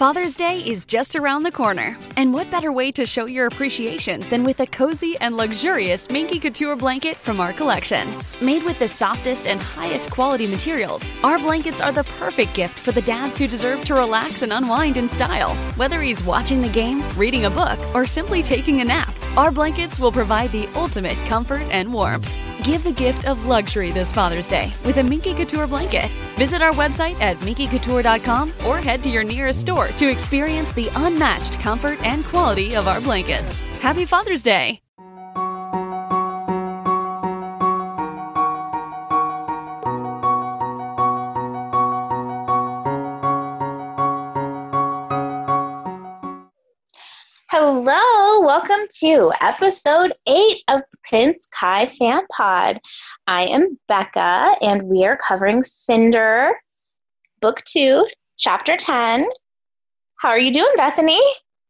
Father's Day is just around the corner, and what better way to show your appreciation than with a cozy and luxurious Minky Couture blanket from our collection? Made with the softest and highest quality materials, our blankets are the perfect gift for the dads who deserve to relax and unwind in style. Whether he's watching the game, reading a book, or simply taking a nap, our blankets will provide the ultimate comfort and warmth. Give the gift of luxury this Father's Day with a Minky Couture blanket. Visit our website at minkycouture.com or head to your nearest store to experience the unmatched comfort and quality of our blankets. Happy Father's Day! Welcome to episode 8 of Prince Kai Fan Pod. I am Becca, and we are covering Cinder, Book 2, Chapter 10. How are you doing, Bethany?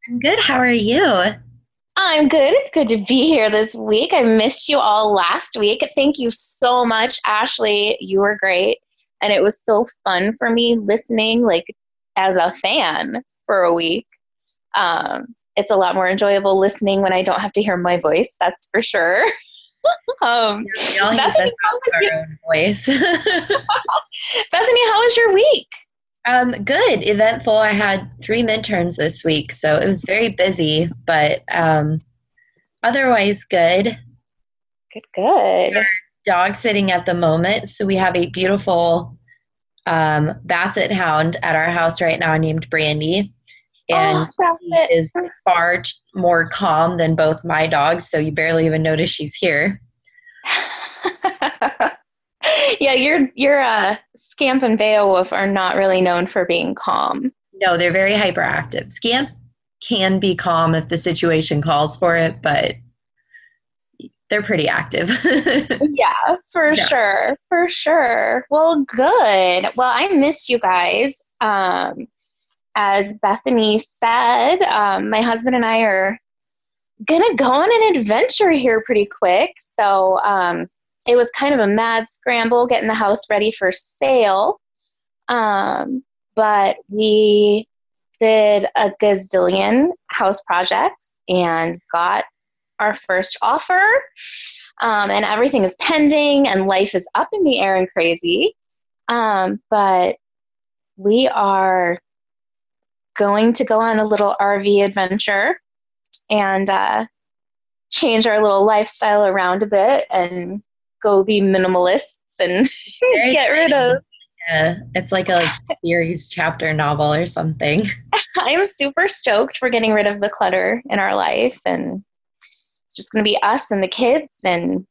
I'm good. How are you? I'm good. It's good to be here this week. I missed you all last week. Thank you so much, Ashley. You were great. And it was so fun for me listening, like, as a fan for a week. Um, it's a lot more enjoyable listening when I don't have to hear my voice. That's for sure. um, yeah, Bethany, how was your voice? Bethany, how was your week? Um, good, eventful. I had three midterms this week, so it was very busy, but um, otherwise good. Good, good. We're dog sitting at the moment, so we have a beautiful um, basset hound at our house right now named Brandy and oh, she is far more calm than both my dogs, so you barely even notice she's here. yeah, your your uh, Scamp and Beowulf are not really known for being calm. No, they're very hyperactive. Scamp can be calm if the situation calls for it, but they're pretty active. yeah, for yeah. sure, for sure. Well, good. Well, I missed you guys. Um, as Bethany said, um, my husband and I are gonna go on an adventure here pretty quick. So um, it was kind of a mad scramble getting the house ready for sale. Um, but we did a gazillion house projects and got our first offer. Um, and everything is pending, and life is up in the air and crazy. Um, but we are going to go on a little RV adventure and uh, change our little lifestyle around a bit and go be minimalists and get rid of. Yeah, it's like a series chapter novel or something. I'm super stoked for getting rid of the clutter in our life and it's just going to be us and the kids and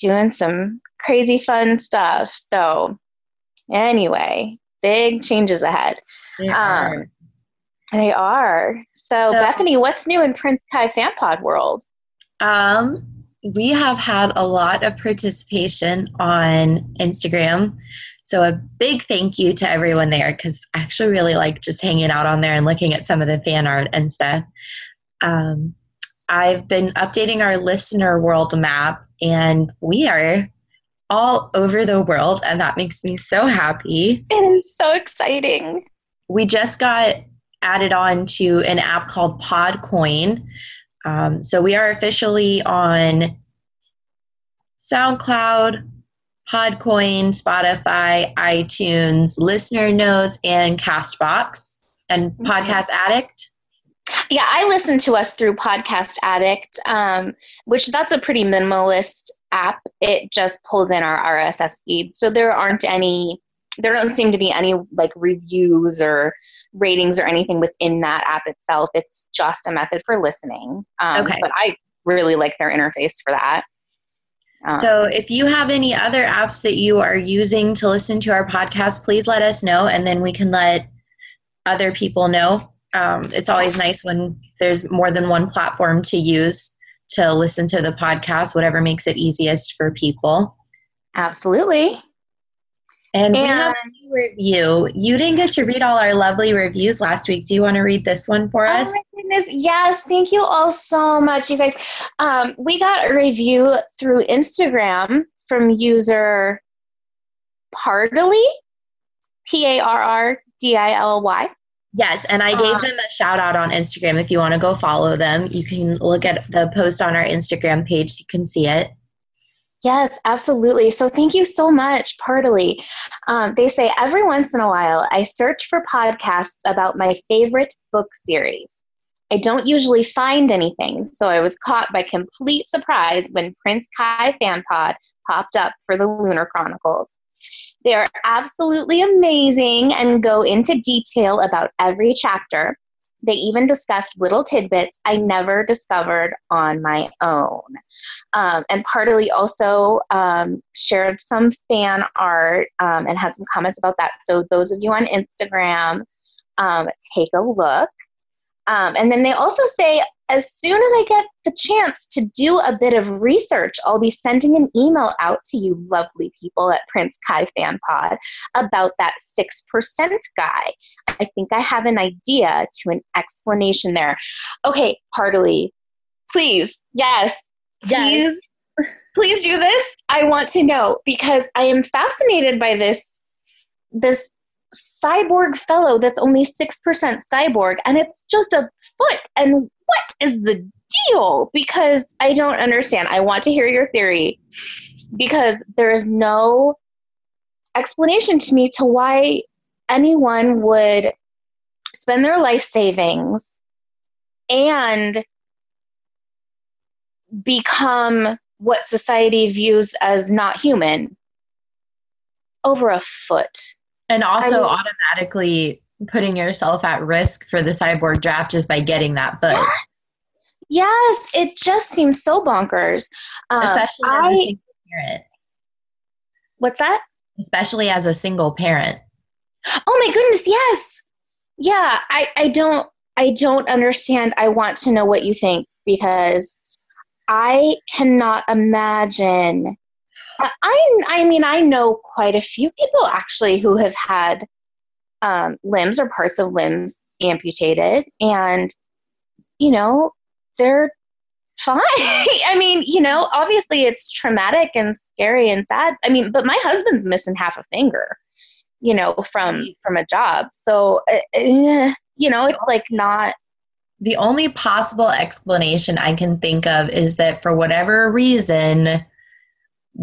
doing some crazy fun stuff. So, anyway, big changes ahead. They um, are. They are. So, so, Bethany, what's new in Prince Kai Fan Pod world? Um, we have had a lot of participation on Instagram. So a big thank you to everyone there because I actually really like just hanging out on there and looking at some of the fan art and stuff. Um, I've been updating our listener world map, and we are all over the world, and that makes me so happy. It is so exciting. We just got added on to an app called Podcoin. Um, so we are officially on SoundCloud, Podcoin, Spotify, iTunes, Listener Notes, and Castbox, and mm-hmm. Podcast Addict. Yeah, I listen to us through Podcast Addict, um, which that's a pretty minimalist app, it just pulls in our RSS feed. So there aren't any, there don't seem to be any like reviews or ratings or anything within that app itself. It's just a method for listening. Um, okay. But I really like their interface for that. Um, so if you have any other apps that you are using to listen to our podcast, please let us know and then we can let other people know. Um, it's always nice when there's more than one platform to use to listen to the podcast, whatever makes it easiest for people. Absolutely. And, and we have a review. You didn't get to read all our lovely reviews last week. Do you want to read this one for oh us? Oh my goodness. Yes, thank you all so much, you guys. Um, we got a review through Instagram from user Parrdily, P A R R D I L Y. Yes, and I gave uh, them a shout out on Instagram. If you want to go follow them, you can look at the post on our Instagram page so you can see it. Yes, absolutely. So thank you so much, Parrdily. Um, they say every once in a while I search for podcasts about my favorite book series. I don't usually find anything, so I was caught by complete surprise when Prince Kai Fan Pod popped up for the Lunar Chronicles. They are absolutely amazing and go into detail about every chapter. They even discuss little tidbits I never discovered on my own. Um, and Parrdily also um, shared some fan art um, and had some comments about that. So, those of you on Instagram, um, take a look. Um, and then they also say, as soon as I get the chance to do a bit of research, I'll be sending an email out to you, lovely people at Prince Kai Fan Pod, about that 6% guy. I think I have an idea to an explanation there. Okay, Parrdily, please, yes, please, yes. please do this. I want to know because I am fascinated by this this cyborg fellow that's only 6% cyborg and it's just a foot. And what is the deal? Because I don't understand. I want to hear your theory because there is no explanation to me to why anyone would spend their life savings and become what society views as not human over a foot. And also I automatically putting yourself at risk for the cyborg draft just by getting that book. Yes, it just seems so bonkers. Um, Especially as a single parent. What's that? Especially as a single parent. Oh my goodness, yes. Yeah, I, I don't I don't understand. I want to know what you think because I cannot imagine I, I mean, I know quite a few people actually who have had um, limbs or parts of limbs amputated, and you know, they're fine. I mean, you know, obviously it's traumatic and scary and sad. I mean, but my husband's missing half a finger, you know, from from a job. So, uh, you know, it's like not. The only possible explanation I can think of is that for whatever reason,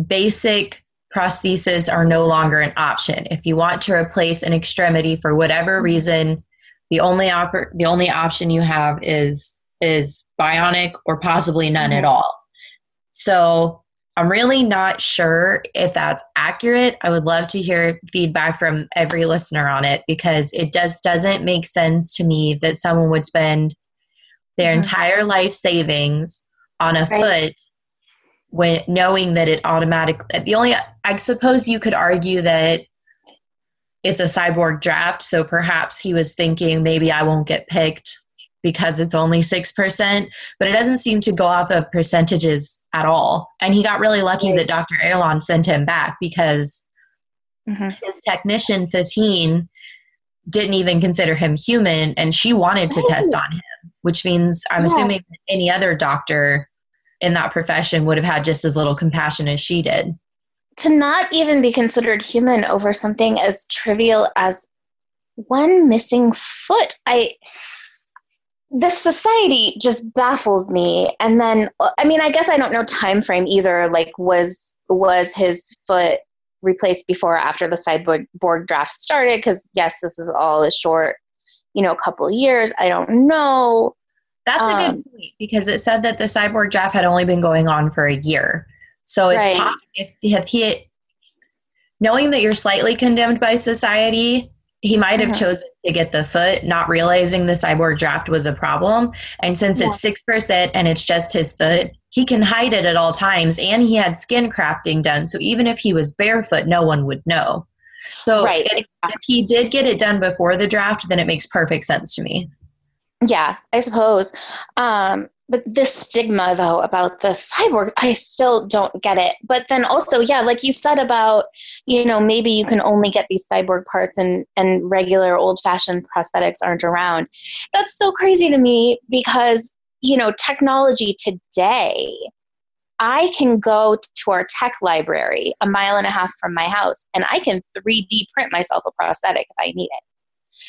basic prostheses are no longer an option. If you want to replace an extremity for whatever reason, the only op- the only option you have is is bionic or possibly none at all. So I'm really not sure if that's accurate. I would love to hear feedback from every listener on it because it just doesn't make sense to me that someone would spend their mm-hmm. entire life savings on a right. foot when knowing that it automatically the only I suppose you could argue that it's a cyborg draft, so perhaps he was thinking maybe I won't get picked because it's only 6%, but it doesn't seem to go off of percentages at all. And he got really lucky right. that Dr. Erland sent him back because mm-hmm. his technician, Fateen, didn't even consider him human and she wanted to test on him, which means I'm yeah. assuming any other doctor in that profession would have had just as little compassion as she did. To not even be considered human over something as trivial as one missing foot, I this society just baffles me. And then, I mean, I guess I don't know time frame either. Like, was was his foot replaced before or after the cyborg draft started? Because yes, this is all a short, you know, couple years. I don't know. That's um, a good um, point because it said that the cyborg draft had only been going on for a year. So if, right. if, if he, knowing that you're slightly condemned by society, he might have mm-hmm. chosen to get the foot, not realizing the cyborg draft was a problem. And since yeah. it's six percent and it's just his foot, he can hide it at all times. And he had skin crafting done, so even if he was barefoot, no one would know. So right. if, if he did get it done before the draft, then it makes perfect sense to me. Yeah, I suppose. Um, but this stigma, though, about the cyborgs, I still don't get it. But then also, yeah, like you said about, you know, maybe you can only get these cyborg parts and, and regular old fashioned prosthetics aren't around. That's so crazy to me because, you know, technology today, I can go to our tech library a mile and a half from my house and I can 3D print myself a prosthetic if I need it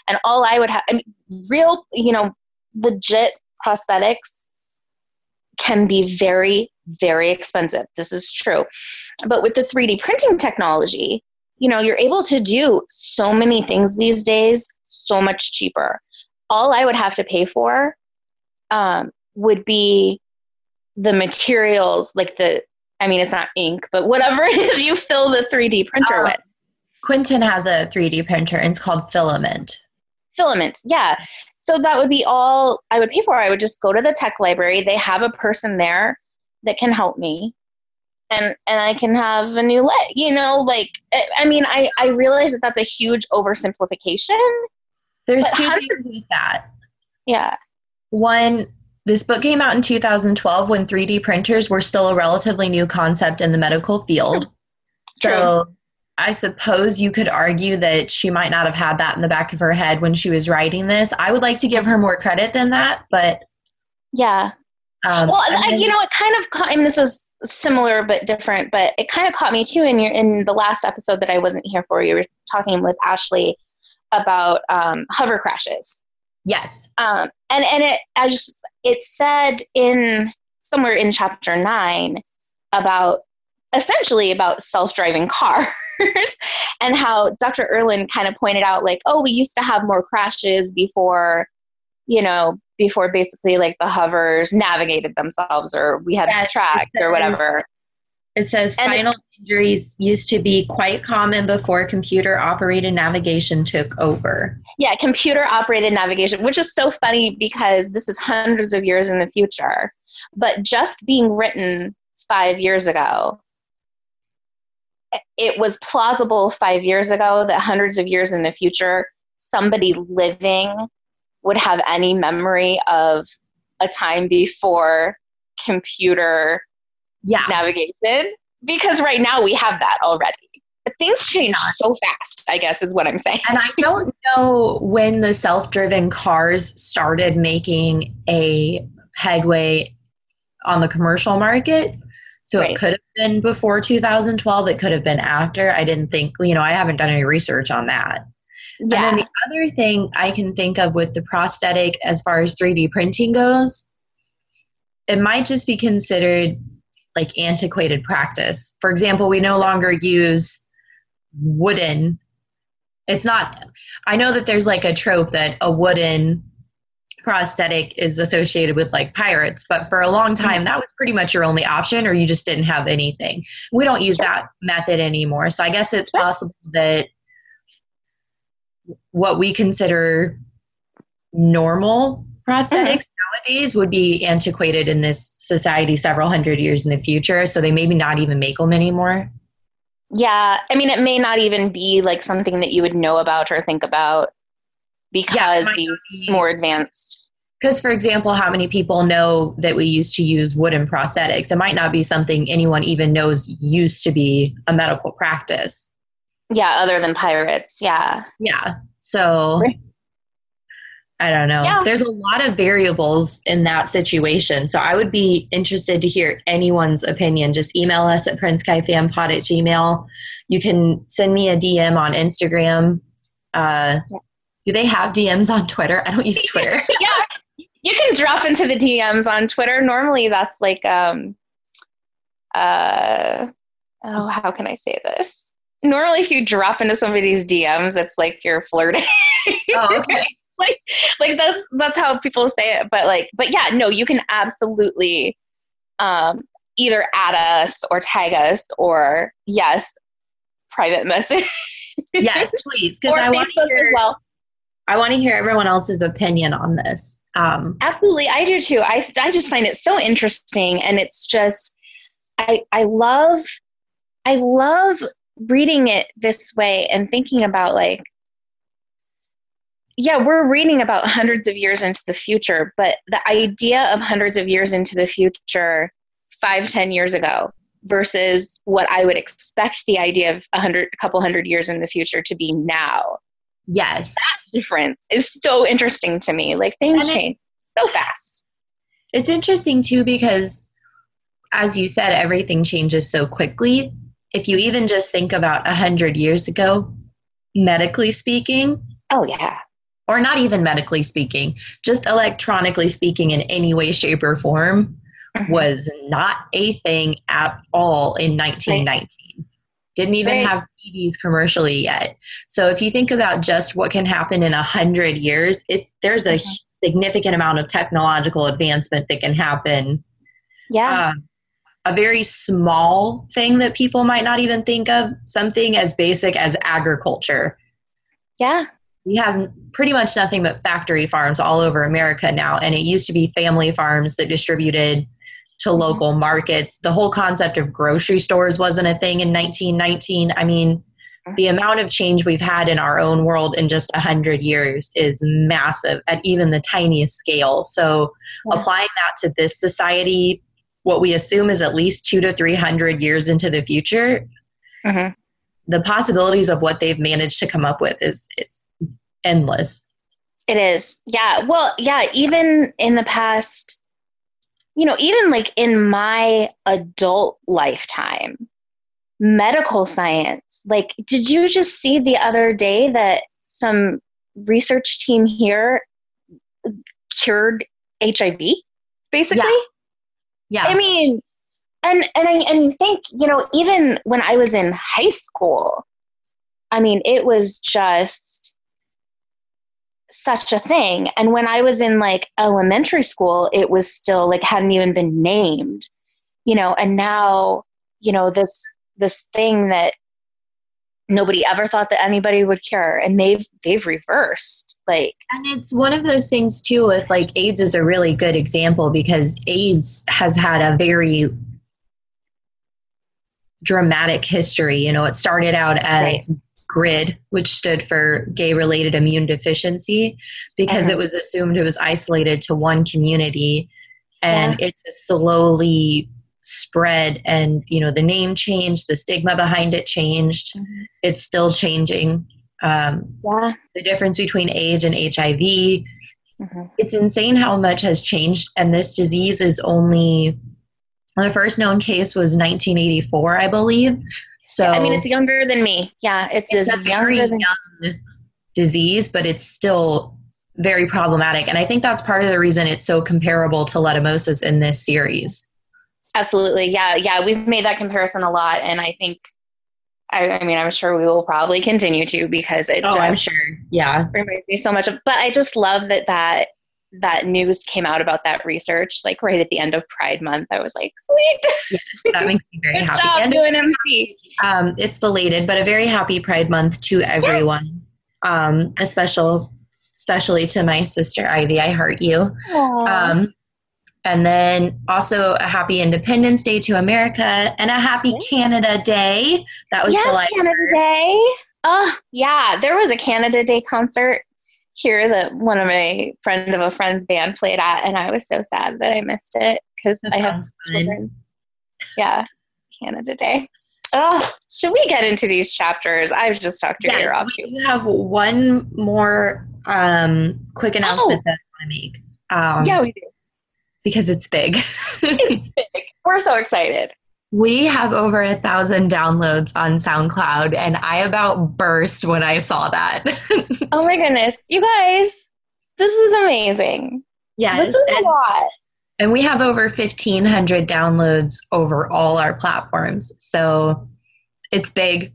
And all I would have, I mean, real, you know, legit prosthetics can be very, very expensive. This is true. But with the 3D printing technology, you know, you're able to do so many things these days so much cheaper. All I would have to pay for um, would be the materials, like the, I mean, it's not ink, but whatever it is you fill the 3D printer uh, with. Quinton has a 3D printer and it's called Filament. Filament, yeah. So that would be all I would pay for. I would just go to the tech library. They have a person there that can help me. And, and I can have a new leg, you know, like, I mean, I, I realize that that's a huge oversimplification. There's two things with that. Yeah. One, this book came out in 2012 when 3D printers were still a relatively new concept in the medical field. True. So I suppose you could argue that she might not have had that in the back of her head when she was writing this. I would like to give her more credit than that, but yeah. Um, well, then, you know, it kind of. Caught. I mean, this is similar but different, but it kind of caught me too in your in the last episode that I wasn't here for. You were talking with Ashley about um, hover crashes. Yes. Um, and and it as it said in somewhere in chapter nine about essentially about self-driving cars and how Dr. Erland kind of pointed out like, oh, we used to have more crashes before, you know, before basically like the hovers navigated themselves or we had yes, tracked or whatever. It says spinal it, injuries used to be quite common before computer operated navigation took over. Yeah, computer operated navigation, which is so funny because this is hundreds of years in the future. But just being written five years ago it was plausible five years ago that hundreds of years in the future, somebody living would have any memory of a time before computer yeah. navigation. Because right now we have that already. Things oh change so fast, I guess, is what I'm saying. And I don't know when the self driven cars started making a headway on the commercial market so right. it could have been before 2012. It could have been after. I didn't think, you know, I haven't done any research on that. Yeah. And then the other thing I can think of with the prosthetic as far as 3D printing goes, it might just be considered like antiquated practice. For example, we no longer use wooden. It's not, I know that there's like a trope that a wooden prosthetic is associated with like pirates, but for a long time that was pretty much your only option or you just didn't have anything. We don't use that method anymore. So I guess it's possible that what we consider normal prosthetics mm-hmm. nowadays would be antiquated in this society several hundred years in the future. So they maybe not even make them anymore. Yeah. I mean, it may not even be like something that you would know about or think about because yeah, these be, more advanced. Because, for example, how many people know that we used to use wooden prosthetics? It might not be something anyone even knows used to be a medical practice. Yeah, other than pirates. Yeah. Yeah. So. I don't know. Yeah. There's a lot of variables in that situation. So I would be interested to hear anyone's opinion. Just email us at princekaifanpod at gmail. You can send me a DM on Instagram. Uh, yeah. Do they have DMs on Twitter? I don't use Twitter. yeah, you can drop into the DMs on Twitter. Normally, that's like um, uh, oh, how can I say this? Normally, if you drop into somebody's DMs, it's like you're flirting. Oh, okay. like, like that's that's how people say it. But like, but yeah, no, you can absolutely um, either add us or tag us or yes, private message. yes, please, because I want to hear. Well. I want to hear everyone else's opinion on this. Um, Absolutely, I do too. I I just find it so interesting, and it's just I I love I love reading it this way and thinking about like yeah we're reading about hundreds of years into the future but the idea of hundreds of years into the future five ten years ago versus what i would expect the idea of a hundred a couple hundred years in the future to be now Yes. That difference is so interesting to me. Like things and change it, so fast. It's interesting too because as you said, everything changes so quickly. If you even just think about a hundred years ago, medically speaking. Oh yeah. or not even medically speaking, just electronically speaking in any way, shape, or form, mm-hmm. was not a thing at all in 1919. Didn't even right. have TVs commercially yet. So if you think about just what can happen in a hundred years, it's there's a mm-hmm. significant amount of technological advancement that can happen. Yeah. Uh, a very small thing that people might not even think of, something as basic as agriculture. Yeah. We have pretty much nothing but factory farms all over America now, and it used to be family farms that distributed to mm-hmm. local markets. The whole concept of grocery stores wasn't a thing in 1919. I mean, the amount of change we've had in our own world in just 100 years is massive at even the tiniest scale. So, yeah. applying that to this society what we assume is at least two to three hundred years into the future, mm-hmm. the possibilities of what they've managed to come up with is is endless. It is, yeah. Well, yeah. Even in the past, you know, even like in my adult lifetime, medical science. Like, did you just see the other day that some research team here cured HIV? Basically. Yeah. Yeah. I mean, and and I and you think, you know, even when I was in high school, I mean, it was just such a thing. And when I was in like elementary school, it was still like hadn't even been named. You know, and now, you know, this this thing that nobody ever thought that anybody would cure and they've they've reversed like and it's one of those things too with like aids is a really good example because aids has had a very dramatic history you know it started out as right. Grid which stood for gay related immune deficiency because it was assumed it was isolated to one community and yeah. it just slowly spread and you know the name changed the stigma behind it changed mm-hmm. it's still changing um, yeah. the difference between aids and hiv mm-hmm. it's insane how much has changed and this disease is only the first known case was 1984 i believe so i mean it's younger than me yeah it's, it's a very young disease but it's still very problematic and i think that's part of the reason it's so comparable to letumosis in this series Absolutely. Yeah. Yeah. We've made that comparison a lot. And I think, I, I mean, I'm sure we will probably continue to because it oh, just I'm sure. Yeah. reminds me so much of, but I just love that that, that news came out about that research, like right at the end of Pride Month. I was like, sweet. Yes, that makes me very Good happy. Job and doing MC. Um, it's belated, but a very happy Pride Month to everyone. Um, a special, especially to my sister Ivy. I heart you. Um, and then also a happy Independence Day to America and a happy Canada Day. That was yes, July. Canada 3rd. Day. Oh, yeah. There was a Canada Day concert here that one of my friend of a friend's band played at, and I was so sad that I missed it because I have children. Yeah, Canada Day. Oh, should we get into these chapters? I've just talked to your yes, ear off. We have one more um, quick announcement oh. that I want to make. Um, yeah, we do because it's big. it's big. We're so excited. We have over a thousand downloads on SoundCloud, and I about burst when I saw that. oh my goodness. You guys, this is amazing. Yes. This is and, a lot. And we have over 1,500 downloads over all our platforms. So it's big.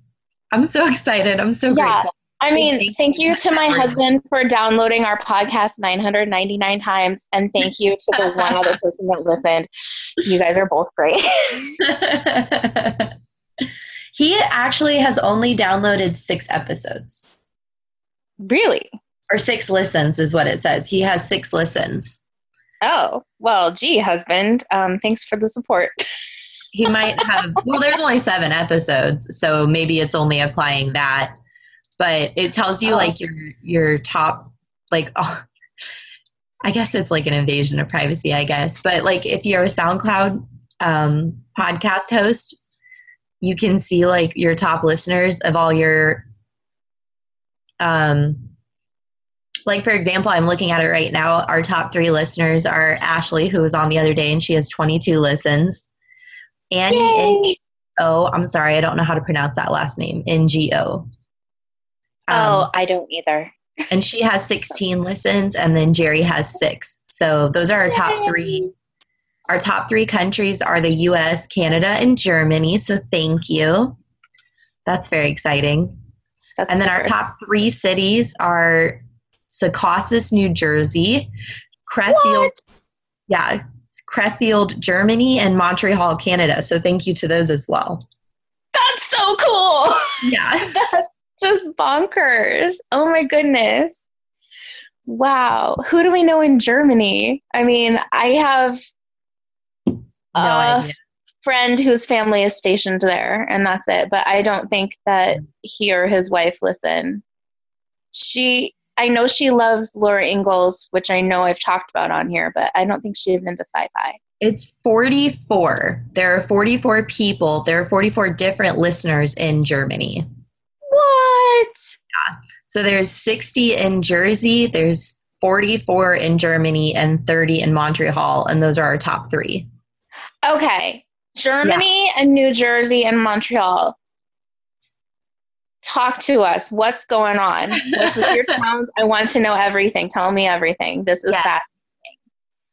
I'm so excited. I'm so yeah. grateful. I mean, thank you to my husband for downloading our podcast 999 times, and thank you to the one other person that listened. You guys are both great. he actually has only downloaded six episodes. Really? Or six listens is what it says. He has six listens. Oh, well, gee, husband, um, thanks for the support. he might have, well, there's only seven episodes, so maybe it's only applying that but it tells you oh. like your your top like oh, I guess it's like an invasion of privacy, I guess. But like if you're a SoundCloud um, podcast host, you can see like your top listeners of all your um like for example, I'm looking at it right now. Our top three listeners are Ashley, who was on the other day, and she has 22 listens. Annie Oh, I'm sorry, I don't know how to pronounce that last name. N G O. Um, oh, I don't either. and she has 16 listens, and then Jerry has six. So those are our top three. Our top three countries are the US, Canada, and Germany. So thank you. That's very exciting. That's and then our top three cities are Secaucus, New Jersey, Krefeld, What? yeah, Krefeld, Germany, and Montreal, Canada. So thank you to those as well. That's so cool. Yeah. That's just bonkers. Oh my goodness. Wow. Who do we know in Germany? I mean, I have No a idea. friend whose family is stationed there, and that's it. But I don't think that he or his wife listen. She, I know she loves Laura Ingalls, which I know I've talked about on here, but I don't think she's into sci fi. It's 44. There are 44 people. There are 44 different listeners in Germany. What? So there's 60 in Jersey, there's 44 in Germany, and 30 in Montreal, and those are our top three. Okay. Germany and New Jersey and Montreal. Talk to us. What's going on? What's with your towns? I want to know everything. Tell me everything. This is Yeah. fast.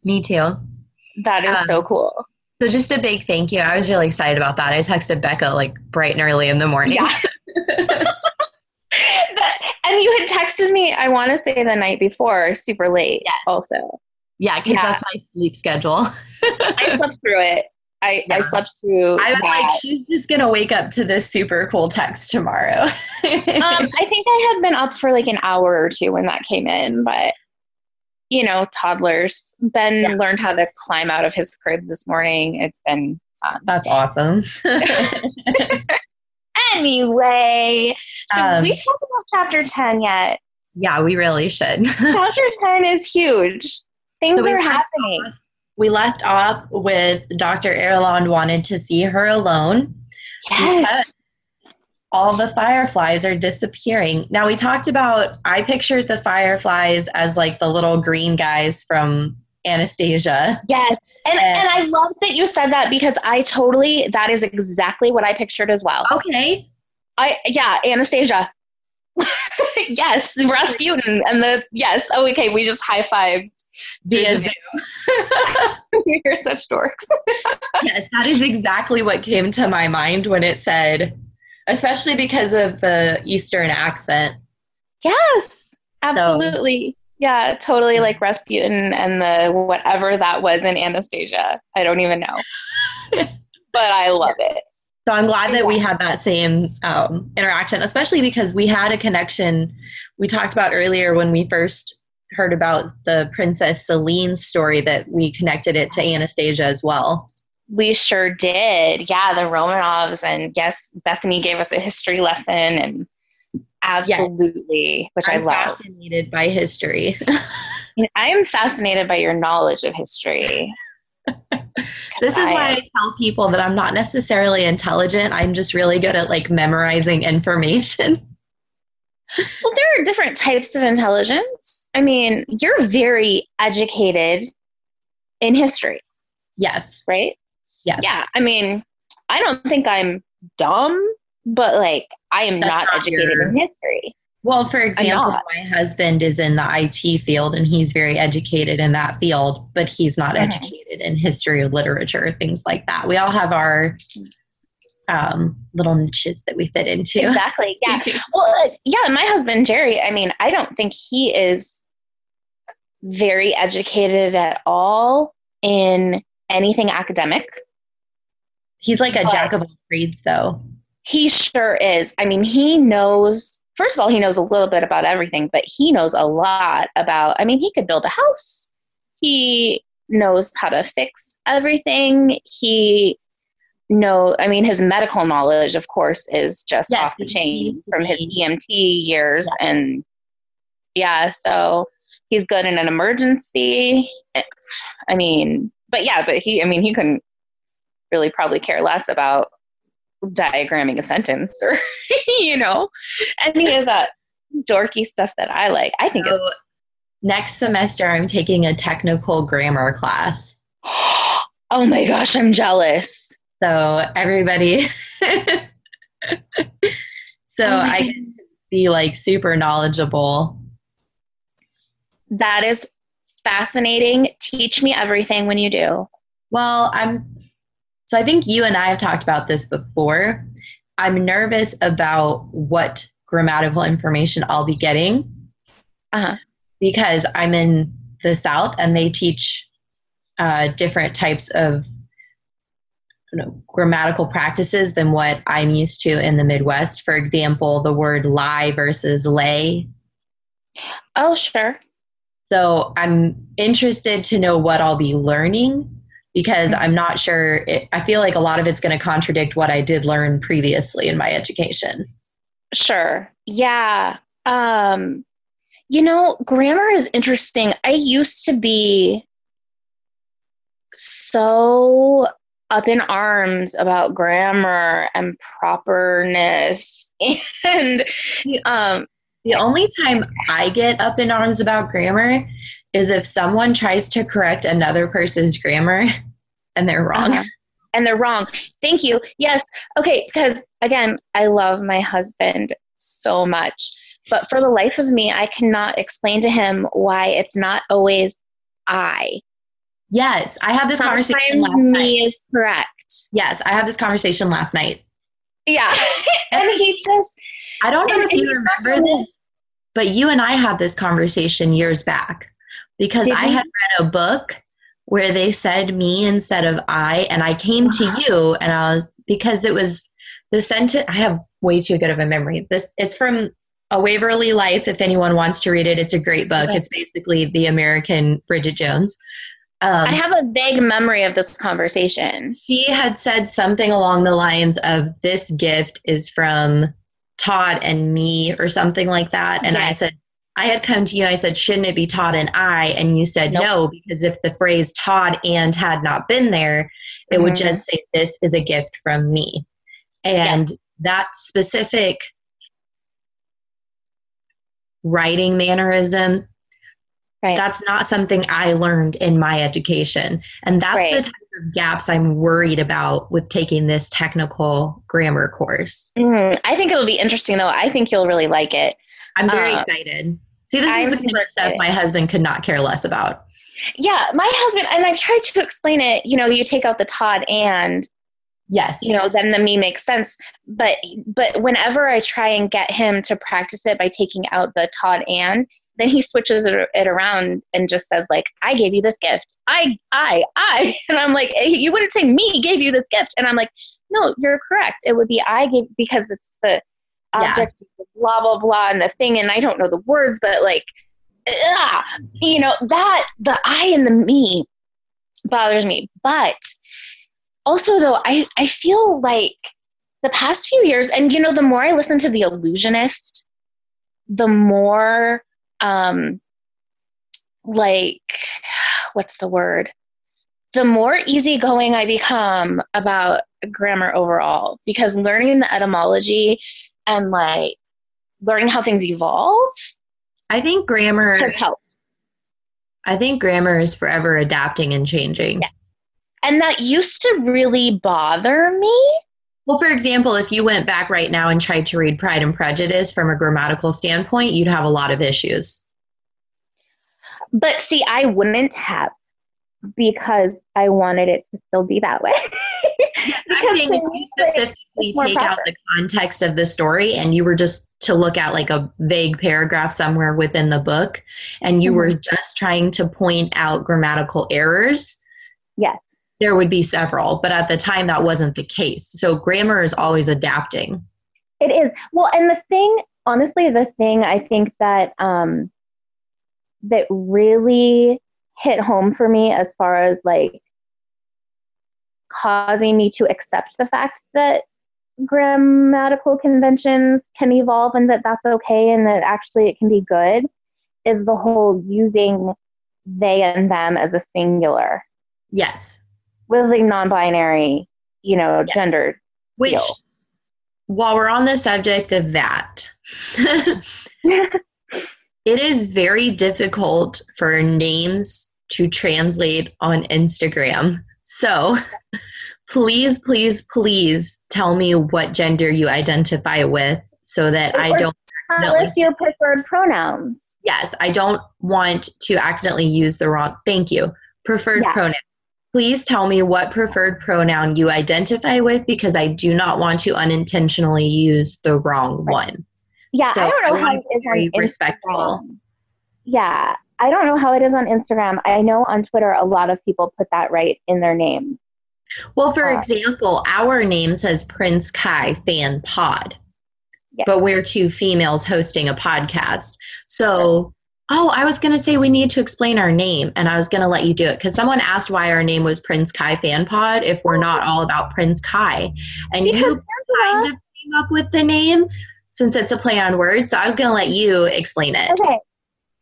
Me too. That is Um, so cool. So just a big thank you. I was really excited about that. I texted Becca like bright and early in the morning. Yeah. And you had texted me, I want to say the night before, super late Yes. also. Yeah, because Yeah. that's my sleep schedule. I slept through it. I, I slept through I was that. like, she's just gonna wake up to this super cool text tomorrow. um, I think I had been up for like an hour or two when that came in, but you know, toddlers. Ben Yeah. learned how to climb out of his crib this morning. It's been fun. That's awesome. Anyway, should Um, we talk about chapter 10 yet? yeah, we really should. chapter 10 is huge. Things So are happening. off- we left off with Dr. Erland wanted to see her alone. Yes. All the fireflies are disappearing. Now we talked about I pictured the fireflies as like the little green guys from Anastasia. Yes. And, And- and I love that you said that because I totally, that is exactly what I pictured as well. Okay. I yeah, Anastasia. yes, Rasputin and the yes. Oh, okay. We just high fived via Zoom. We're such dorks. yes, that is exactly what came to my mind when it said, especially because of the Eastern accent. yes, absolutely. Yeah, totally like Rasputin and the whatever that was in Anastasia. I don't even know, but I love it. So I'm glad that we had that same um, interaction, especially because we had a connection. We talked about earlier when we first heard about the Princess Selene story that we connected it to Anastasia as well. We sure did. Yeah, the Romanovs, and yes, Bethany gave us a history lesson, and absolutely, which I I'm love. fascinated by history. I am fascinated by your knowledge of history. this is why I tell people that I'm not necessarily intelligent. I'm just really good at like memorizing information. Well, there are different types of intelligence. I mean, you're very educated in history, Yes. right? Yes. Yeah. I mean, I don't think I'm dumb, but like, I am not not educated your- in history. Well, for example, my husband is in the IT field and he's very educated in that field, but he's not Mhm. educated in history or literature, things like that. We all have our um, little niches that we fit into. Exactly. Yeah. well, uh, yeah. My husband, Jerry, I mean, I don't think he is very educated at all in anything academic. He's like a But- jack of all trades, though. He sure is. I mean, he knows, first of all, he knows a little bit about everything, but he knows a lot about, I mean, he could build a house. He knows how to fix everything. He know I mean his medical knowledge of course is just Yes, off the chain from his EMT years and yeah, so he's good in an emergency. I mean, but yeah, but he I mean he couldn't really probably care less about diagramming a sentence or you know any of that dorky stuff that I like. I think So next semester, I'm taking a technical grammar class. oh my gosh, I'm jealous. So everybody, so Oh I to be like super knowledgeable That is fascinating. Teach me everything when you do. Well, I'm so I think you and I have talked about this before. I'm nervous about what grammatical information I'll be getting Uh-huh. because I'm in the South and they teach uh, different types of you know, grammatical practices than what I'm used to in the Midwest. For example, the word lie versus lay. Oh, sure. So I'm interested to know what I'll be learning because I'm not sure. It, I feel like a lot of it's going to contradict what I did learn previously in my education. Sure. Yeah. Um, you know, grammar is interesting. I used to be so up in arms about grammar and properness and um The only time I get up in arms about grammar is if someone tries to correct another person's grammar and they're wrong. Uh-huh. and they're wrong. Thank you. Yes. Okay, because again, I love my husband so much. But for the life of me, I cannot explain to him why it's not always I. Yes, I had this conversation Sometimes last night. me is correct. Yes, I had this conversation last night. Yeah. and he just I don't know if you remember this, but you and I had this conversation years back because Did I we? had read a book where they said me instead of I, and I came Wow. to you and I was because it was the sentence. I have way too good of a memory. This it's from A Waverly Life. If anyone wants to read it, it's a great book. Okay. It's basically the American Bridget Jones. Um, I have a vague memory of this conversation. he had said something along the lines of this gift is from Todd and me or something like that. And I said, I had come to you and I said, shouldn't it be Todd and I? And you said Nope. no, because if the phrase Todd and had not been there, it would Mhm. just say, this is a gift from me. And that specific writing mannerism, Right. that's not something I learned in my education. And that's Right. the type of gaps I'm worried about with taking this technical grammar course. Mhm. I think it'll be interesting though. I think you'll really like it. I'm very Uh, excited. See, this I'm is the kind of stuff my husband could not care less about. Yeah, my husband and I've tried to explain it, you know, you take out the Todd and Yes. you know then the me makes sense. But but whenever i try and get him to practice it by taking out the todd and then he switches it, it around and just says like i gave you this gift. I i i. And i'm like "Eh, you wouldn't say me gave you this gift. And i'm like no you're correct. It would be i gave because it's the Yeah. object blah blah blah and the thing and i don't know the words but like ah, you know that the i and the me bothers me but also though I, I feel like the past few years and you know the more i listen to the Allusionist the more um like what's the word the more easygoing i become about grammar overall because learning the etymology and like learning how things evolve I think grammar has helped I think grammar is forever adapting and changing. Yeah. and that used to really bother me Well, for example, if you went back right now and tried to read Pride and Prejudice from a grammatical standpoint, you'd have a lot of issues. But see, I wouldn't have because I wanted it to still be that way. I'm saying if you specifically take out the context of the story and you were just to look at like a vague paragraph somewhere within the book and you were Mm-hmm. just trying to point out grammatical errors, Yes. there would be several. But at the time, that wasn't the case. So grammar is always adapting. It is. Well, and the thing, honestly, the thing I think that um that really hit home for me as far as like causing me to accept the fact that grammatical conventions can evolve and that that's okay and that actually it can be good is the whole using they and them as a singular Yes. with a non-binary, you know, Yeah. gendered. Which, Deal. while we're on the subject of that, it is very difficult for names to translate on Instagram. So please, please, please tell me what gender you identify with so that I don't. Tell us your preferred pronouns. Yes, I don't want to accidentally use the wrong. Thank you. Preferred Yeah. pronoun. Please tell me what preferred pronoun you identify with because I do not want to unintentionally use the wrong one. Yeah, So I don't know how it is on respectful. Instagram. Yeah, I don't know how it is on Instagram. I know on Twitter a lot of people put that right in their name. Well, for Uh, example, our name says Prince Kai Fan Pod, Yes. but we're two females hosting a podcast. So, oh, I was going to say we need to explain our name, and I was going to let you do it because someone asked why our name was Prince Kai Fan Pod if we're not all about Prince Kai. And you kind of came up with the name since it's a play on words. So I was going to let you explain it. Okay,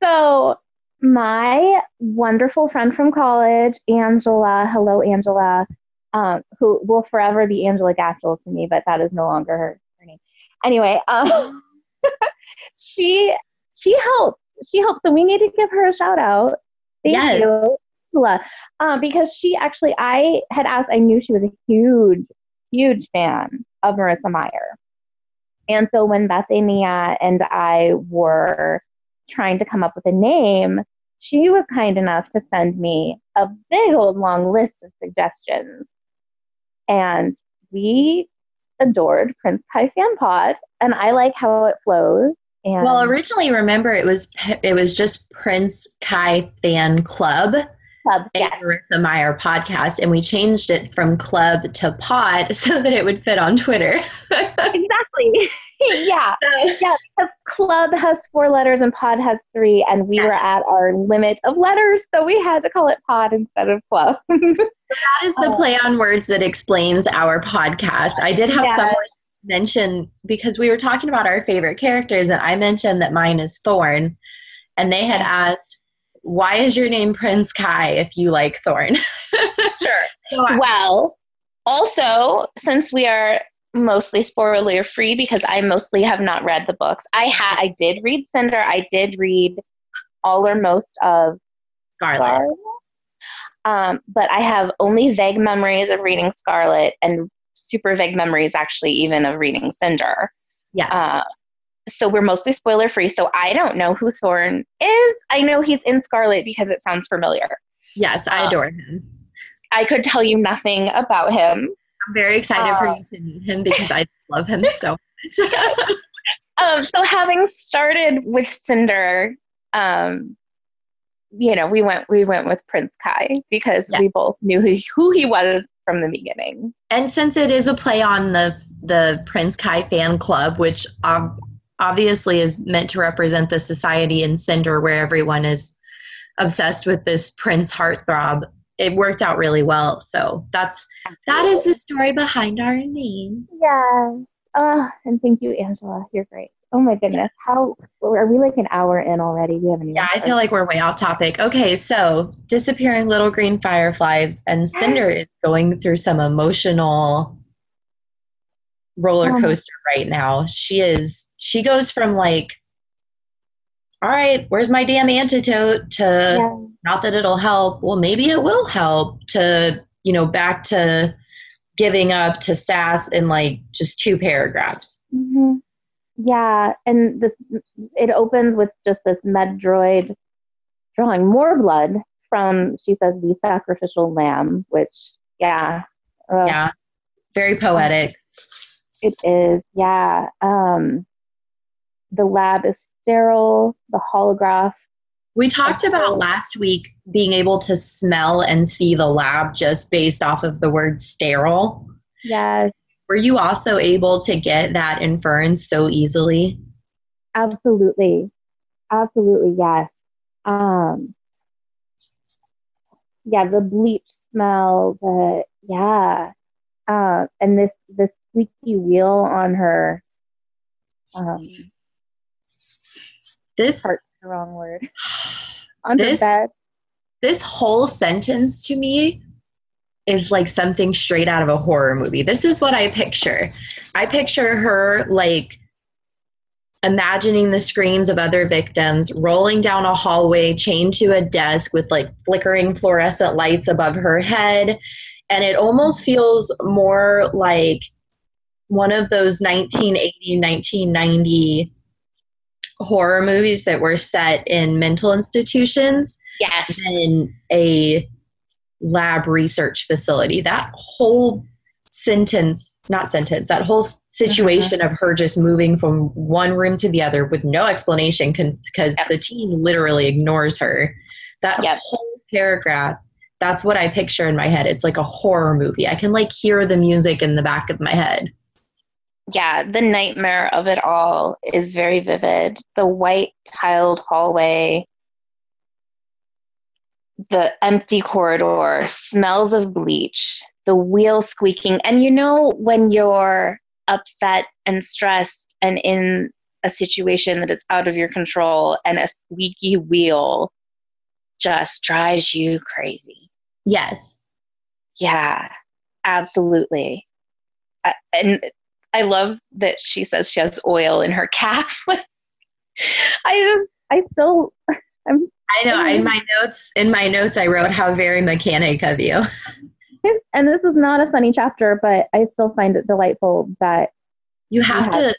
so my wonderful friend from college, Angela, hello Angela, um, who will forever be Angela Gatchel to me, but that is no longer her, her name. Anyway, um, she she helped. She helped. So we need to give her a shout out. Thank Yes. you, Angela, um, because she actually I had asked. I knew she was a huge, huge fan of Marissa Meyer, and so when Bethany and I were trying to come up with a name, she was kind enough to send me a big old long list of suggestions. And we adored Prince Kai Fan Pod, and I like how it flows. And Well, originally, remember it was it was just Prince Kai Fan Club. Club, yes, Marissa Meyer podcast, and we changed it from club to pod so that it would fit on Twitter. exactly. yeah, yeah. Because Club has four letters and Pod has three, and we were at our limit of letters, so we had to call it Pod instead of Club. that is the Oh. play on words that explains our podcast. I did have Yes. someone mention because we were talking about our favorite characters, and I mentioned that mine is Thorn, and they had asked, "Why is your name Prince Kai if you like Thorn?" sure. So I- Well, also, since we are mostly spoiler free because I mostly have not read the books. I had I did read Cinder. I did read all or most of Scarlet. Um, but I have only vague memories of reading Scarlet and super vague memories actually even of reading Cinder. Yes. Uh, so we're mostly spoiler free. So I don't know who Thorn is. I know he's in Scarlet because it sounds familiar. yes, I uh, adore him. I could tell you nothing about him. Very excited for uh, you to meet him because I love him so much. Um, so having started with Cinder, um, you know, we went we went with Prince Kai because Yeah. we both knew who, who he was from the beginning. and since it is a play on the the Prince Kai fan club, which ob- obviously is meant to represent the society in Cinder, where everyone is obsessed with this Prince heartthrob, it worked out really well. So that's that is the story behind our name. Yeah. Uh, and thank you, Angela. You're great. Oh my goodness. How are we like an hour in already? Do you have any? Yeah, I feel like we're way off topic. Okay, so disappearing little green fireflies, and Cinder is going through some emotional roller my- coaster right now. She is. She goes from like, all right, where's my damn antidote? To yeah. Not that it'll help. Well, maybe it will help. To you know, back to giving up to sass in like just two paragraphs. hmm Yeah, and this it opens with just this med droid drawing more blood from she says the sacrificial lamb, which yeah, uh, Yeah, very poetic. it is. Yeah, um, the lab is sterile. The holograph. We talked about last week being able to smell and see the lab just based off of the word sterile. Yes, Were you also able to get that inference so easily? absolutely, absolutely. Yes. Um, yeah, the bleach smell. The yeah, uh, and this this squeaky wheel on her. Um, This heart's the wrong word. On her This- bed. this whole sentence to me is like something straight out of a horror movie. This is what I picture. I picture her like imagining the screams of other victims rolling down a hallway chained to a desk with like flickering fluorescent lights above her head and it almost feels more like one of those 1980 1990 horror movies that were set in mental institutions Yes. than a lab research facility. That whole sentence, not sentence, that whole situation of her just moving from one room to the other with no explanation because Yep. the team literally ignores her. That Yep. whole paragraph, that's what I picture in my head. It's like a horror movie. I can like hear the music in the back of my head. Yeah, the nightmare of it all is very vivid. The white tiled hallway, the empty corridor, smells of bleach, the wheel squeaking. And you know, when you're upset and stressed and in a situation that is out of your control and a squeaky wheel just drives you crazy. Yes. Yeah, absolutely. I, and I love that she says she has oil in her calf. I just, I still, I'm, I know. In my notes, in my notes, I wrote how very mechanic of you. and this is not a funny chapter, but I still find it delightful that You have to.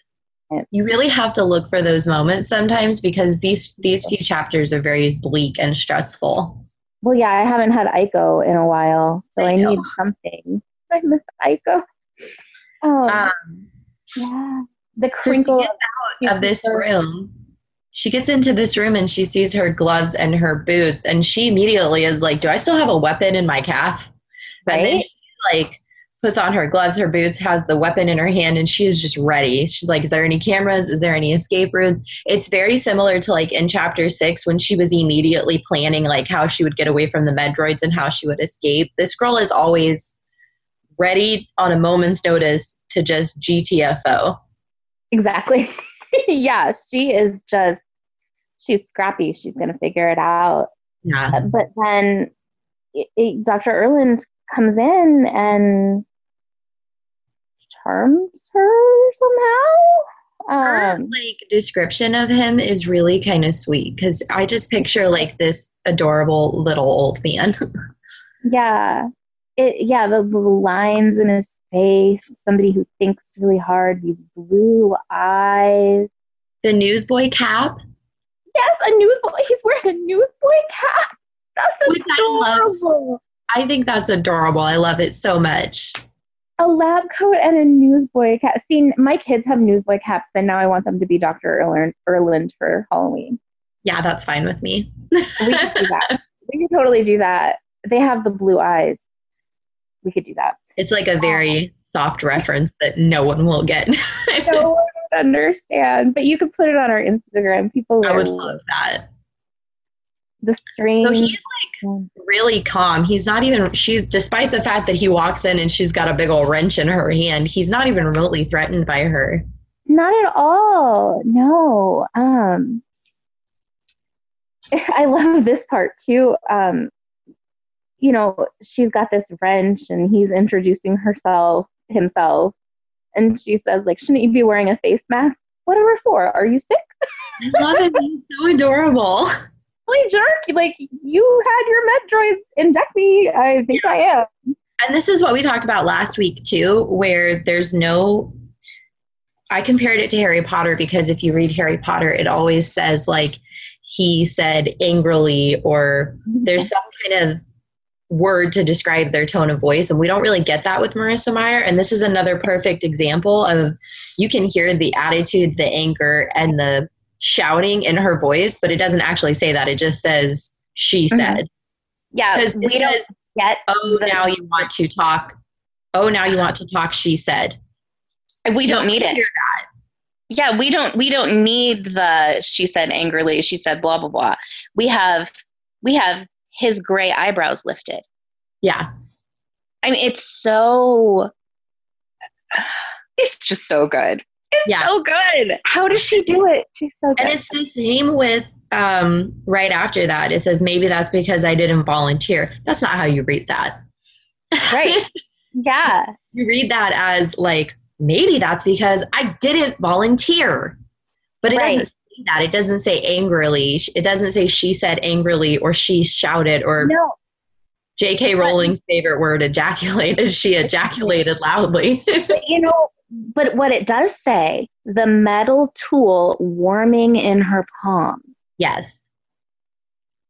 You really have to look for those moments sometimes because these these few chapters are very bleak and stressful. Well, yeah, I haven't had Iko in a while, so I I, need something. I miss Iko. Oh, Um, yeah. The crinkle out of this room. She gets into this room and she sees her gloves and her boots, and she immediately is like, "Do I still have a weapon in my calf?" And then Right? she like puts on her gloves, her boots, has the weapon in her hand, and she is just ready. She's like, "Is there any cameras? Is there any escape routes?" It's very similar to like in chapter six when she was immediately planning like how she would get away from the med droids and how she would escape. This girl is always ready on a moment's notice to just GTFO. Exactly. yeah, she is just, she's scrappy. She's going to figure it out. Yeah. But then it, it, Dr. Erland comes in and charms her somehow. Her Um, like description of him is really kind of sweet because I just picture like this adorable little old man. yeah. It, yeah, the, the lines in his face, somebody who thinks really hard, these blue eyes. the newsboy cap, Yes, a newsboy. He's wearing a newsboy cap. That's Which I love. adorable. I think that's adorable. I love it so much. A lab coat and a newsboy cap. See, my kids have newsboy caps, and now I want them to be Dr. Erland, Erland for Halloween. Yeah, that's fine with me. We can do that. we could totally do that. They have the blue eyes. We could do that. It's like a very soft reference that no one will get. No one would understand, but you could put it on our Instagram. People I would love that. the strange. So he's like really calm. He's not even she despite the fact that he walks in and she's got a big old wrench in her hand, he's not even remotely threatened by her. Not at all. No. Um I love this part too. Um you know, she's got this wrench and he's introducing herself himself and she says like shouldn't you be wearing a face mask? Whatever for? Are you sick? I love it. He's so adorable. Holy jerk, like you had your med droids inject me. I think I am. And this is what we talked about last week too, where there's no I compared it to Harry Potter because if you read Harry Potter, it always says like he said angrily or there's mm-hmm. some kind of word to describe their tone of voice and we don't really get that with Marissa Meyer and this is another perfect example of you can hear the attitude, the anger and the shouting in her voice, but it doesn't actually say that. It just says she Mhm. said. Yeah, Because we don't get oh the- now you want to talk. Oh now you want to talk, she said. we don't need it. Hear Yeah, we don't we don't need the she said angrily, she said blah blah blah. We have we have his gray eyebrows lifted. Yeah. I mean it's so it's just so good. It's Yeah. so good. How does she do it? She's so good. And it's the same with um, right after that. It says maybe that's because I didn't volunteer. That's not how you read that. right. Yeah. you read that as like maybe that's because I didn't volunteer. But it Right. doesn't that. It doesn't say angrily. It doesn't say she said angrily or she shouted or No. J.K. Rowling's favorite word, ejaculated. She ejaculated loudly. But you know, but what it does say, the metal tool warming in her palm. Yes.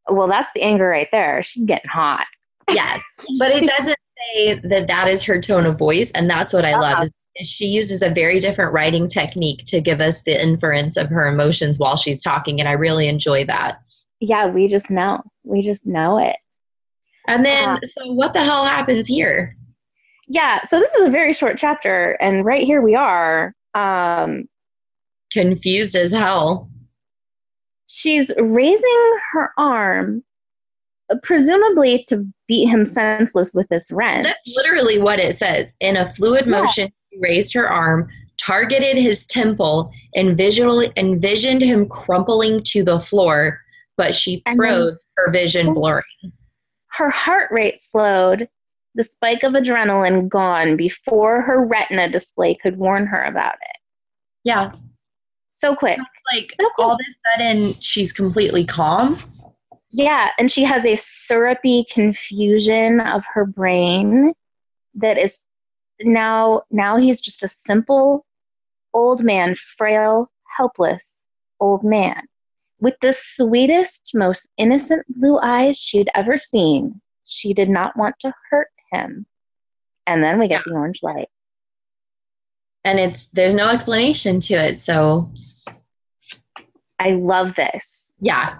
Well, that's the anger right there. She's getting hot. Yes. But it doesn't say that that is her tone of voice. And that's what I Uh-huh. love. She uses a very different writing technique to give us the inference of her emotions while she's talking. And I really enjoy that. Yeah, we just know. We just know it. And then, Uh-huh. so what the hell happens here? Yeah, so this is a very short chapter, and right here we are. Um, Confused as hell. she's raising her arm, uh, presumably to beat him senseless with this wrench. That's literally what it says. In a fluid Yeah. motion, she raised her arm, targeted his temple, and visually envisioned him crumpling to the floor, but she froze, her vision blurring. Her heart rate slowed, the spike of adrenaline gone before her retina display could warn her about it. Yeah. So quick. So, like So all of a sudden she's completely calm. Yeah, and she has a syrupy confusion of her brain that is now now he's just a simple old man, frail, helpless old man with the sweetest, most innocent blue eyes she'd ever seen. She did not want to hurt him. And then we get the orange light. And it's there's no explanation to it. So I love this. yeah.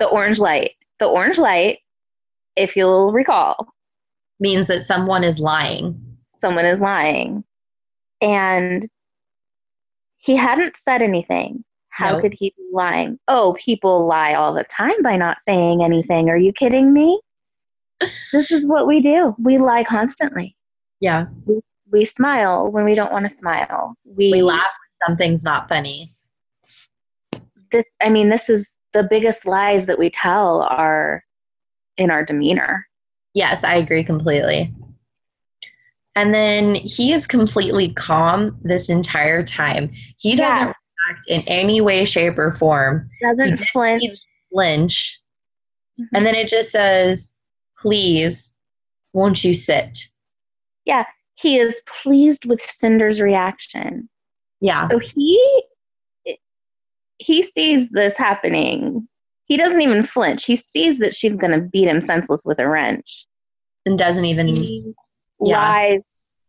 The orange light. The orange light, if you'll recall, Means that someone is lying. Someone is lying. And he hadn't said anything. How No. could he be lying? Oh, people lie all the time by not saying anything. Are you kidding me? this is what we do. We lie constantly. Yeah. We smile when we don't want to smile. We, We laugh when something's not funny. This, I mean, this is the biggest lies that we tell are in our demeanor. Yes, I agree completely. And then he is completely calm this entire time. He doesn't Yeah. react in any way, shape, or form. Doesn't He flinch. Flinch. Mhm. And then it just says, please, won't you sit? Yeah, he is pleased with Cinder's reaction. Yeah. So he he sees this happening. He doesn't even flinch. He sees that she's going to beat him senseless with a wrench. And doesn't even, He Yeah. lies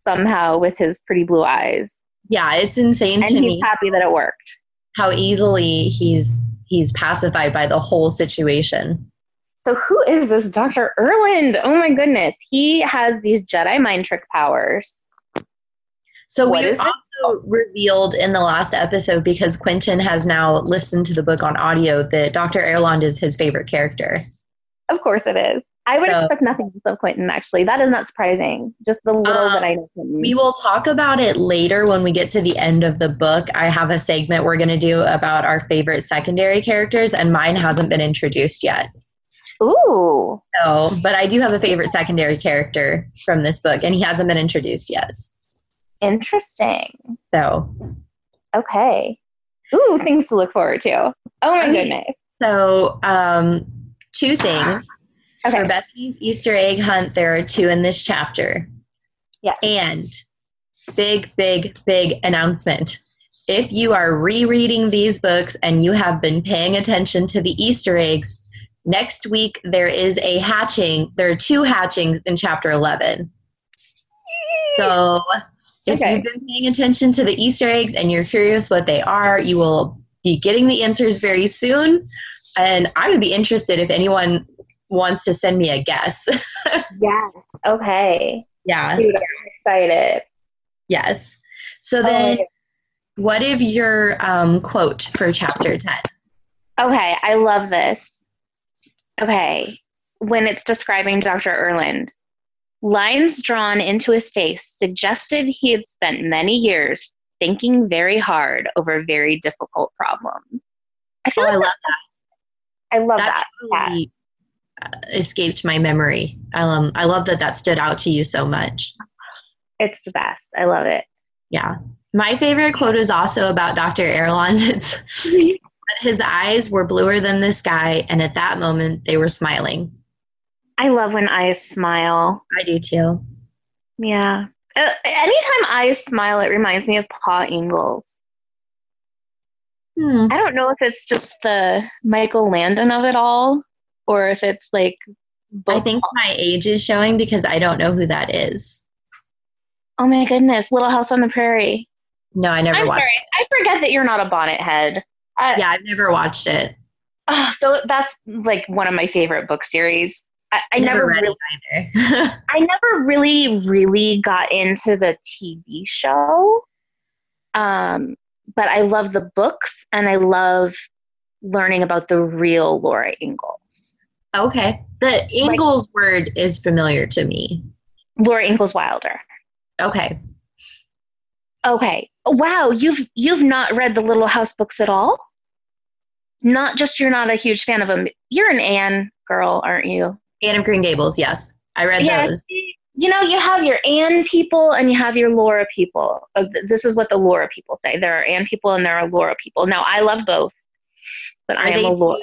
somehow with his pretty blue eyes, yeah, it's insane and to he's happy that it worked. how easily he's he's pacified by the whole situation. So who is this Dr. Erland? Oh my goodness. He has these Jedi mind trick powers. So What we also revealed in the last episode because Quentin has now listened to the book on audio that Dr. Erland is his favorite character. Of course it is. I would So- expect nothing of Quentin, actually. That is not surprising. Just the little Um, that I know. Quentin. We will talk about it later when we get to the end of the book. I have a segment we're going to do about our favorite secondary characters, and mine hasn't been introduced yet. Ooh. So, but I do have a favorite secondary character from this book, and he hasn't been introduced yet. Interesting. So, Okay. Ooh, things to look forward to. Oh my goodness. so um, two things. Okay. For Bethany's Easter egg hunt, there are two in this chapter. Yes. And big, big, big announcement. If you are rereading these books and you have been paying attention to the Easter eggs, next week there is a hatching. There are two hatchings in chapter 11. So if Okay. you've been paying attention to the Easter eggs and you're curious what they are, you will be getting the answers very soon. And I would be interested if anyone wants to send me a guess. Yes. Okay. yeah. Dude, I'm excited. Yes. So Oh then, goodness. what if your um, quote for chapter 10? Okay, I love this. Okay, when it's describing Dr. Erland, lines drawn into his face suggested he had spent many years thinking very hard over very difficult problems. I feel Oh, I like love I love that. that. That totally uh, escaped my memory. Um, I love that that stood out to you so much. It's the best. I love it. Yeah. My favorite quote is also about Dr. Erland. It's his eyes were bluer than the sky, and at that moment they were smiling. I love when eyes smile. I do too. Yeah. Uh, anytime I smile, it reminds me of Pa Ingalls. Hmm. I don't know if it's just the Michael Landon of it all, or if it's like. I think my age is showing because I don't know who that is. Oh my goodness, Little House on the Prairie. No, I never I'm watched. sorry, I forget that you're not a bonnet head. I, Yeah, I've never watched it. Oh, so that's like one of my favorite book series. I, I never, read really, it either. I never really, really got into the TV show. Um, but I love the books and I love learning about the real Laura Ingalls. Okay, the Ingalls word is familiar to me. Laura Ingalls Wilder. Okay, Okay. Wow, you've you've not read the Little House books at all? Not just you're not a huge fan of them. You're an Anne girl, aren't you? Anne of Green Gables. Yes, I read Yeah, those. You know, you have your Anne people and you have your Laura people. Uh, This is what the Laura people say. There are Anne people and there are Laura people. Now, I love both, but Are I am a Laura.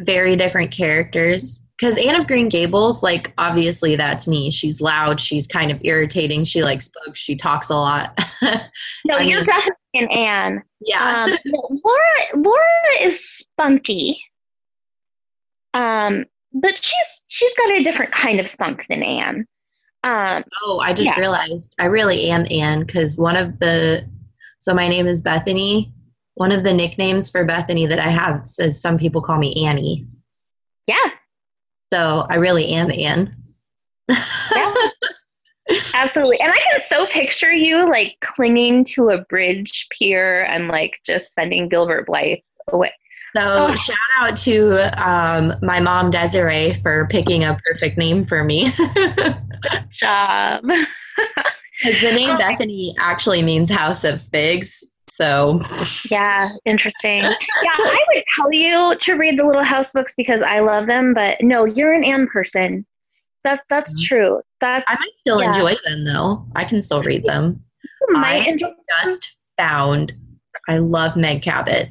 Very different characters? Because Anne of Green Gables, like obviously that's me. She's loud. She's kind of irritating. She likes books. She talks a lot. No, I you're mean- definitely an Anne. yeah. Um, Laura, Laura is spunky. Um, but she's she's got a different kind of spunk than Anne. Um, Oh, I just Yeah. realized I really am Anne because one of the so my name is Bethany. One of the nicknames for Bethany that I have says some people call me Annie. yeah, So I really am Anne. Yeah. absolutely. And I can so picture you like clinging to a bridge pier and like just sending Gilbert Blythe away. so Oh. shout out to um, my mom Desiree for picking a perfect name for me. Job. Because the name Oh. Bethany actually means house of figs. So Yeah, interesting. Yeah, I would tell you to read the Little House books because I love them, but no, you're an Anne person. That's that's Mhm. true. That's I might still Yeah. enjoy them though. I can still read them. you might I enjoy. just found I love Meg Cabot.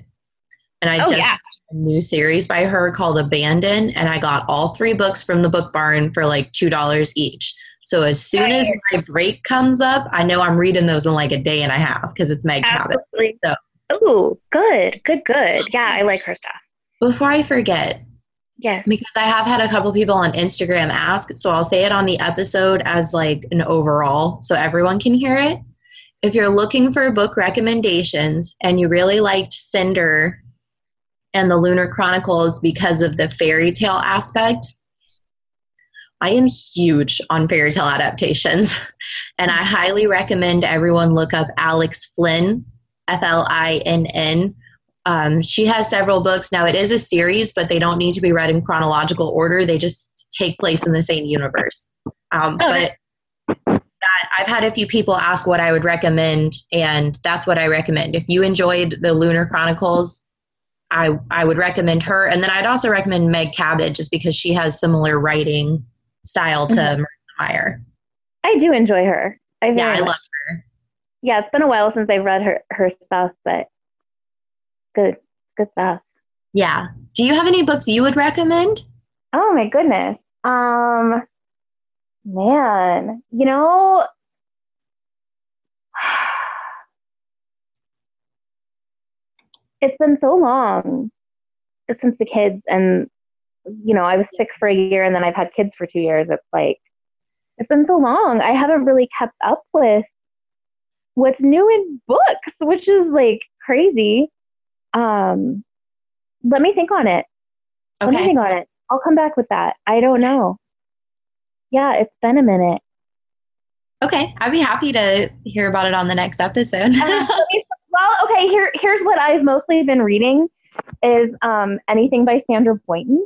And I Oh just yeah, a new series by her called Abandon, and I got all three books from the book barn for like two dollars each. So as soon as my break comes up, I know I'm reading those in like a day and a half because it's Meg Cabot. absolutely. So- Oh, good, good, good. Yeah, I like her stuff. Before I forget, Yes. because I have had a couple people on Instagram ask, so I'll say it on the episode as like an overall so everyone can hear it. If you're looking for book recommendations and you really liked Cinder and the Lunar Chronicles because of the fairy tale aspect, I am huge on fairy tale adaptations, and I highly recommend everyone look up Alex Flinn, F L I N N. Um, she has several books. Now, it is a series, but they don't need to be read in chronological order. They just take place in the same universe. Um, Oh, but that I've had a few people ask what I would recommend, and that's what I recommend. If you enjoyed the Lunar Chronicles, I I would recommend her, and then I'd also recommend Meg Cabot just because she has similar writing style to Mhm. Meyer. I do enjoy her. I Yeah, I much- love her. Yeah, it's been a while since I've read her her stuff, but good, good stuff. Yeah. Do you have any books you would recommend? Oh my goodness. Um, man, you know, it's been so long since the kids, and you know, I was sick for a year, and then I've had kids for two years. It's like it's been so long. I haven't really kept up with what's new in books, which is like crazy. Um, let me think on it. Okay. Let me think on it. I'll come back with that. I don't know. Yeah, it's been a minute. Okay. I'd be happy to hear about it on the next episode. well, okay, here here's what I've mostly been reading is um anything by Sandra Boynton.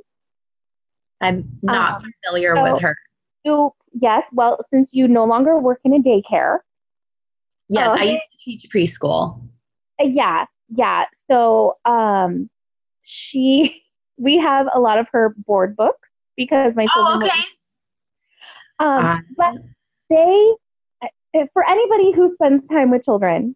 I'm not Um, familiar so- with her. You yes, well, since you no longer work in a daycare. Yes, oh. I used to teach preschool. uh, yeah, yeah. So um she we have a lot of her board books because my Oh, children um but they uh, for anybody who spends time with children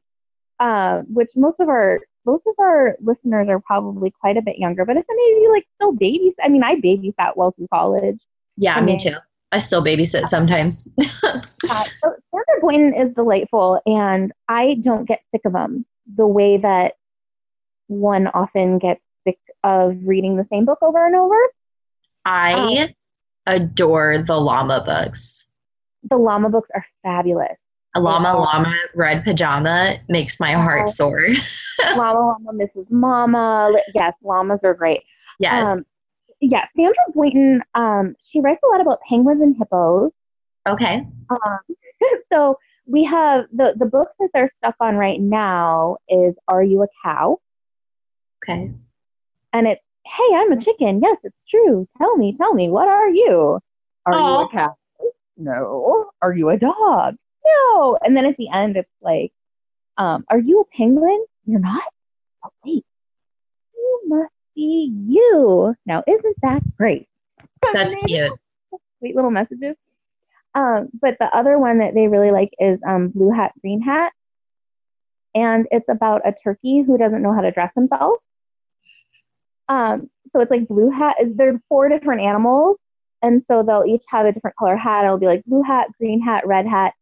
uh, which most of our most of our listeners are probably quite a bit younger but if any of you like still babies i mean i babysat well through college Yeah, I me too. I still babysit sometimes. uh, so sandra Boynton is delightful, and I don't get sick of them the way that one often gets sick of reading the same book over and over. I um, adore the llama books. The llama books are fabulous. A llama yeah. llama red pajama makes my heart soar. llama llama Mrs. Mama. Yes, llamas are great. Yes. Um, yeah, Sandra Boynton, um, she writes a lot about penguins and hippos. Okay. Um, so we have the the book that they're stuck on right now is Are You a Cow? Okay. And it's Hey, I'm a chicken. Yes, it's true. Tell me, tell me, what are you? Are Aww. you a cow? No. Are you a dog? No. And then at the end, it's like, um, Are you a penguin? You're not? Oh, wait. You must be you. Now, isn't that great? That's cute. Sweet little messages. Um, but the other one that they really like is um, Blue Hat, Green Hat. And it's about a turkey who doesn't know how to dress himself. Um, so it's like blue hat. is There's four different animals, and so they'll each have a different color hat. It'll be like blue hat, green hat, red hat.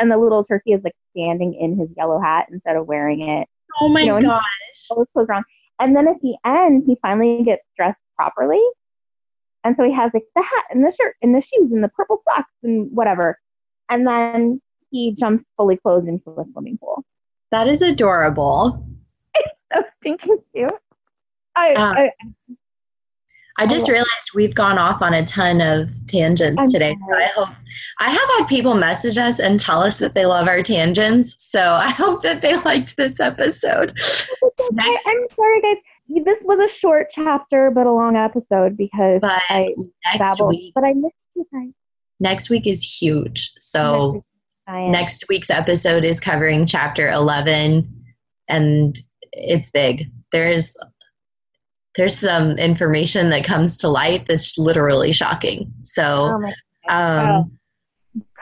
And the little turkey is like standing in his yellow hat instead of wearing it. Oh my you know, gosh! Always clothes wrong. And then at the end, he finally gets dressed properly, and so he has like the hat and the shirt and the shoes and the purple socks and whatever. And then he jumps fully clothed into the swimming pool. That is adorable. It's so stinking cute. I, um, I, I just oh. realized we've gone off on a ton of tangents I'm today. So I hope I have had people message us and tell us that they love our tangents. So I hope that they liked this episode. Next, I'm sorry, guys this was a short chapter but a long episode because but I babbled. Week, but I missed you guys. Next week is huge. So next, next week's episode is covering chapter 11 and it's big. There's there's some information that comes to light that's literally shocking. So oh um,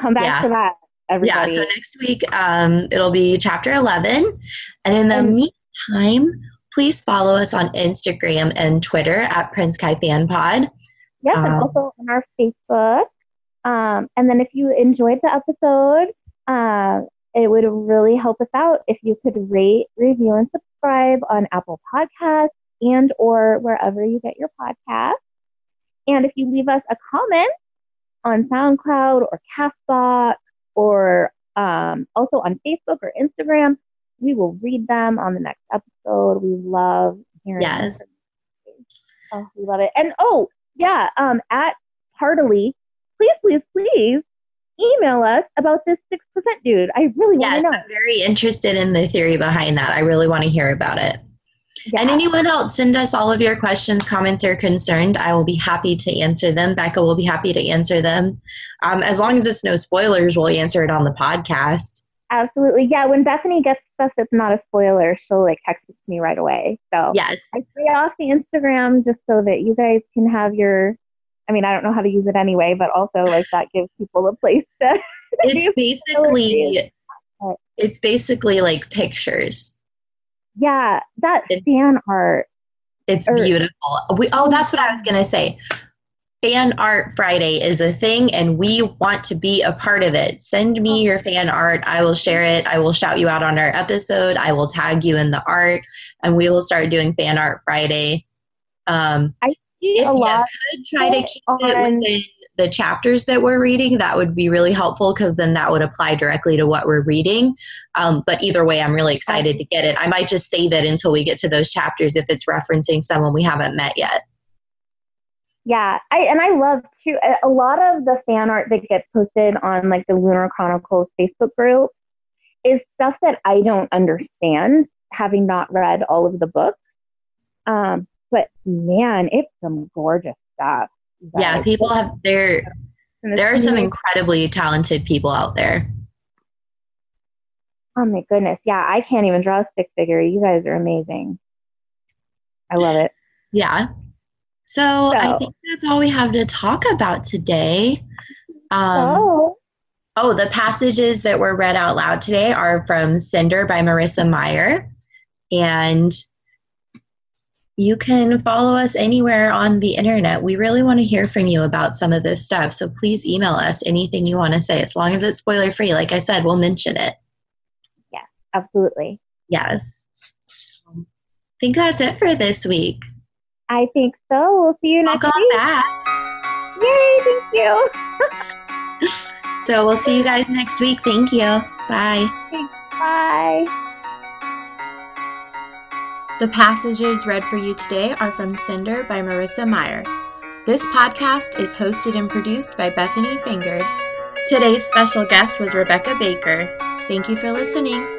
come back yeah. to that. Everybody. Yeah, so next week um, it'll be chapter 11. And in the and, meantime, please follow us on Instagram and Twitter at Prince Kai Fan Pod. Yes, um, and also on our Facebook. Um, and then if you enjoyed the episode, uh, it would really help us out if you could rate, review, and subscribe on Apple Podcasts and or wherever you get your podcast. And if you leave us a comment on SoundCloud or Castbox or um, also on Facebook or Instagram, we will read them on the next episode. We love hearing yes. Oh, we love it. And oh, yeah, um, at Parrdily, please, please, please email us about this 6% dude. I really want to know. I'm very interested in the theory behind that. I really want to hear about it. Yeah. And anyone else, send us all of your questions, comments, or concerns. I will be happy to answer them. Becca will be happy to answer them. Um, as long as it's no spoilers, we'll answer it on the podcast. Absolutely. Yeah, when Bethany gets stuff that's not a spoiler, she'll like text it to me right away. So yes. I stay off the Instagram just so that you guys can have your I mean, I don't know how to use it anyway, but also like that gives people a place to It's basically it's basically like pictures. Yeah, that it's, fan art. It's or, beautiful. We oh, that's what I was gonna say. Fan Art Friday is a thing and we want to be a part of it. Send me your fan art. I will share it. I will shout you out on our episode. I will tag you in the art and we will start doing Fan Art Friday. Um, I a lot. could try to keep on, it within the chapters that we're reading, that would be really helpful because then that would apply directly to what we're reading. Um, but either way, I'm really excited to get it. I might just save it until we get to those chapters if it's referencing someone we haven't met yet. Yeah, I and I love too. A lot of the fan art that gets posted on like the Lunar Chronicles Facebook group is stuff that I don't understand, having not read all of the books. Um, but man, it's some gorgeous stuff. Yeah, people have there. There are some incredibly talented people out there. Oh my goodness, yeah, I can't even draw a stick figure. You guys are amazing. I love it. Yeah. So, so, I think that's all we have to talk about today. Um, oh. oh, the passages that were read out loud today are from Cinder by Marissa Meyer. And you can follow us anywhere on the internet. We really want to hear from you about some of this stuff. So please email us anything you want to say, as long as it's spoiler free. Like I said, we'll mention it. Yes, absolutely. Yes. I think that's it for this week. I think so. We'll see you next Welcome week. back. Yay, thank you. So we'll see you guys next week. Thank you. Bye. Thanks. Bye. The passages read for you today are from Cinder by Marissa Meyer. This podcast is hosted and produced by Bethany Fingered. Today's special guest was Rebecca Baker. Thank you for listening.